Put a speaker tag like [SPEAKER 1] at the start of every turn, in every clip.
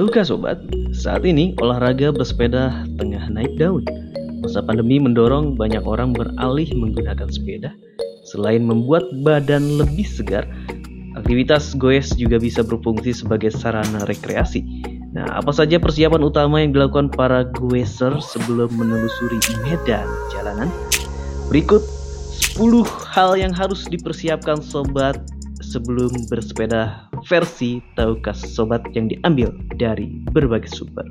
[SPEAKER 1] Duka sobat, saat ini olahraga bersepeda tengah naik daun. Masa pandemi mendorong banyak orang beralih menggunakan sepeda. Selain membuat badan lebih segar, aktivitas goes juga bisa berfungsi sebagai sarana rekreasi. Nah, apa saja persiapan utama yang dilakukan para goeser sebelum menelusuri medan jalanan? Berikut 10 hal yang harus dipersiapkan sobat sebelum bersepeda versi tahukah sobat yang diambil dari berbagai sumber.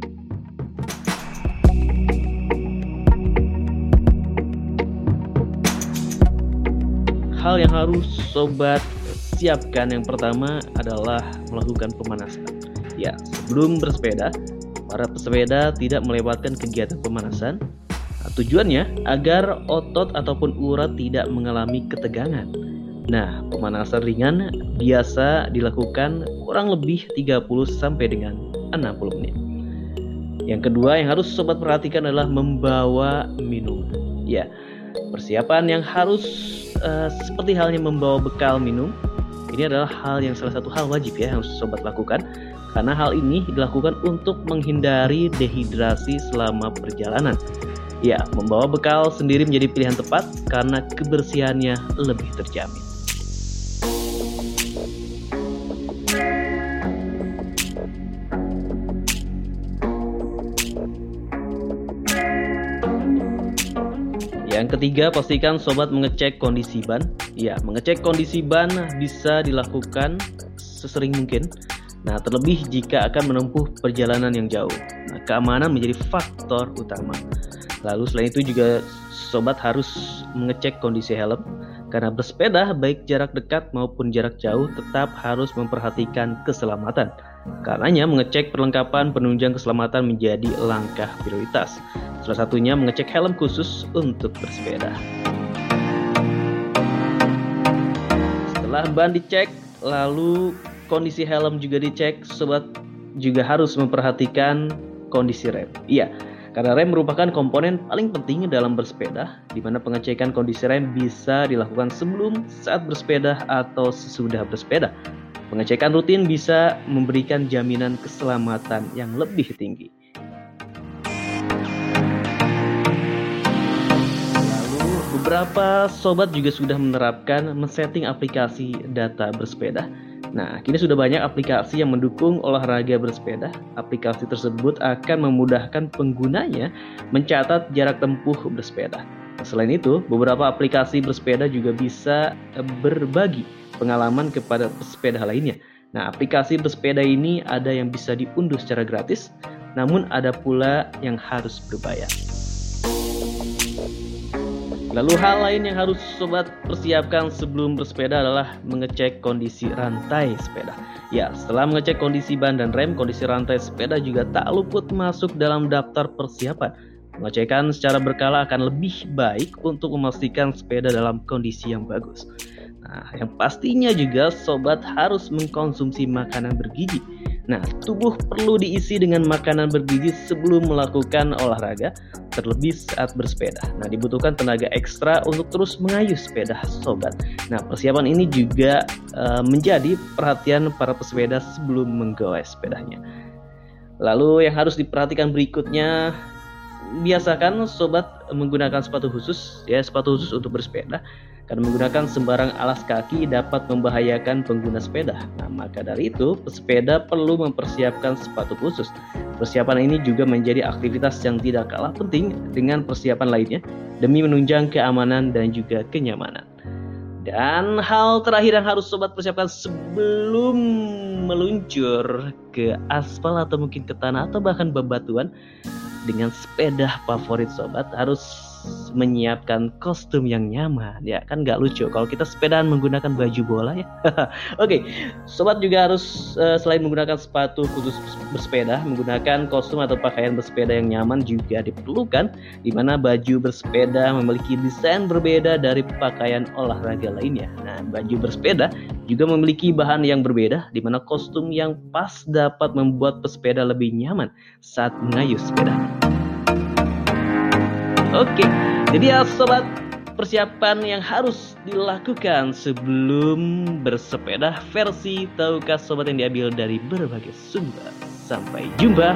[SPEAKER 1] Hal yang harus sobat siapkan yang pertama adalah melakukan pemanasan. Ya, sebelum bersepeda, para pesepeda tidak melewatkan kegiatan pemanasan. Nah, tujuannya agar otot ataupun urat tidak mengalami ketegangan Nah, pemanasan ringan biasa dilakukan kurang lebih 30 sampai dengan 60 menit. Yang kedua yang harus sobat perhatikan adalah membawa minum. Ya, persiapan yang harus uh, seperti halnya membawa bekal minum. Ini adalah hal yang salah satu hal wajib ya yang harus sobat lakukan karena hal ini dilakukan untuk menghindari dehidrasi selama perjalanan. Ya, membawa bekal sendiri menjadi pilihan tepat karena kebersihannya lebih terjamin. Yang ketiga, pastikan sobat mengecek kondisi ban. Ya, mengecek kondisi ban bisa dilakukan sesering mungkin. Nah, terlebih jika akan menempuh perjalanan yang jauh. Nah, keamanan menjadi faktor utama. Lalu selain itu juga sobat harus mengecek kondisi helm karena bersepeda baik jarak dekat maupun jarak jauh tetap harus memperhatikan keselamatan. Karenanya mengecek perlengkapan penunjang keselamatan menjadi langkah prioritas. Salah satunya mengecek helm khusus untuk bersepeda. Setelah ban dicek, lalu kondisi helm juga dicek, sobat juga harus memperhatikan kondisi rem. Iya, karena rem merupakan komponen paling penting dalam bersepeda, di mana pengecekan kondisi rem bisa dilakukan sebelum, saat bersepeda, atau sesudah bersepeda. Pengecekan rutin bisa memberikan jaminan keselamatan yang lebih tinggi. Beberapa sobat juga sudah menerapkan men-setting aplikasi data bersepeda. Nah, kini sudah banyak aplikasi yang mendukung olahraga bersepeda. Aplikasi tersebut akan memudahkan penggunanya mencatat jarak tempuh bersepeda. Selain itu, beberapa aplikasi bersepeda juga bisa berbagi pengalaman kepada pesepeda lainnya. Nah, aplikasi bersepeda ini ada yang bisa diunduh secara gratis, namun ada pula yang harus berbayar. Lalu hal lain yang harus sobat persiapkan sebelum bersepeda adalah mengecek kondisi rantai sepeda. Ya, setelah mengecek kondisi ban dan rem, kondisi rantai sepeda juga tak luput masuk dalam daftar persiapan. Pengecekan secara berkala akan lebih baik untuk memastikan sepeda dalam kondisi yang bagus. Nah, yang pastinya juga sobat harus mengkonsumsi makanan bergizi. Nah, tubuh perlu diisi dengan makanan bergizi sebelum melakukan olahraga terlebih saat bersepeda. Nah, dibutuhkan tenaga ekstra untuk terus mengayuh sepeda sobat. Nah, persiapan ini juga uh, menjadi perhatian para pesepeda sebelum menggoes sepedanya. Lalu yang harus diperhatikan berikutnya biasakan sobat menggunakan sepatu khusus ya sepatu khusus untuk bersepeda karena menggunakan sembarang alas kaki dapat membahayakan pengguna sepeda. Nah, maka dari itu, pesepeda perlu mempersiapkan sepatu khusus. Persiapan ini juga menjadi aktivitas yang tidak kalah penting dengan persiapan lainnya demi menunjang keamanan dan juga kenyamanan. Dan hal terakhir yang harus sobat persiapkan sebelum meluncur ke aspal atau mungkin ke tanah atau bahkan bebatuan dengan sepeda favorit sobat harus menyiapkan kostum yang nyaman ya kan nggak lucu kalau kita sepedaan menggunakan baju bola ya oke okay. sobat juga harus uh, selain menggunakan sepatu khusus bersepeda menggunakan kostum atau pakaian bersepeda yang nyaman juga diperlukan di mana baju bersepeda memiliki desain berbeda dari pakaian olahraga lainnya nah baju bersepeda juga memiliki bahan yang berbeda di mana kostum yang pas dapat membuat pesepeda lebih nyaman saat mengayuh sepeda. Oke, jadi ya sobat persiapan yang harus dilakukan sebelum bersepeda versi tahukah sobat yang diambil dari berbagai sumber. Sampai jumpa.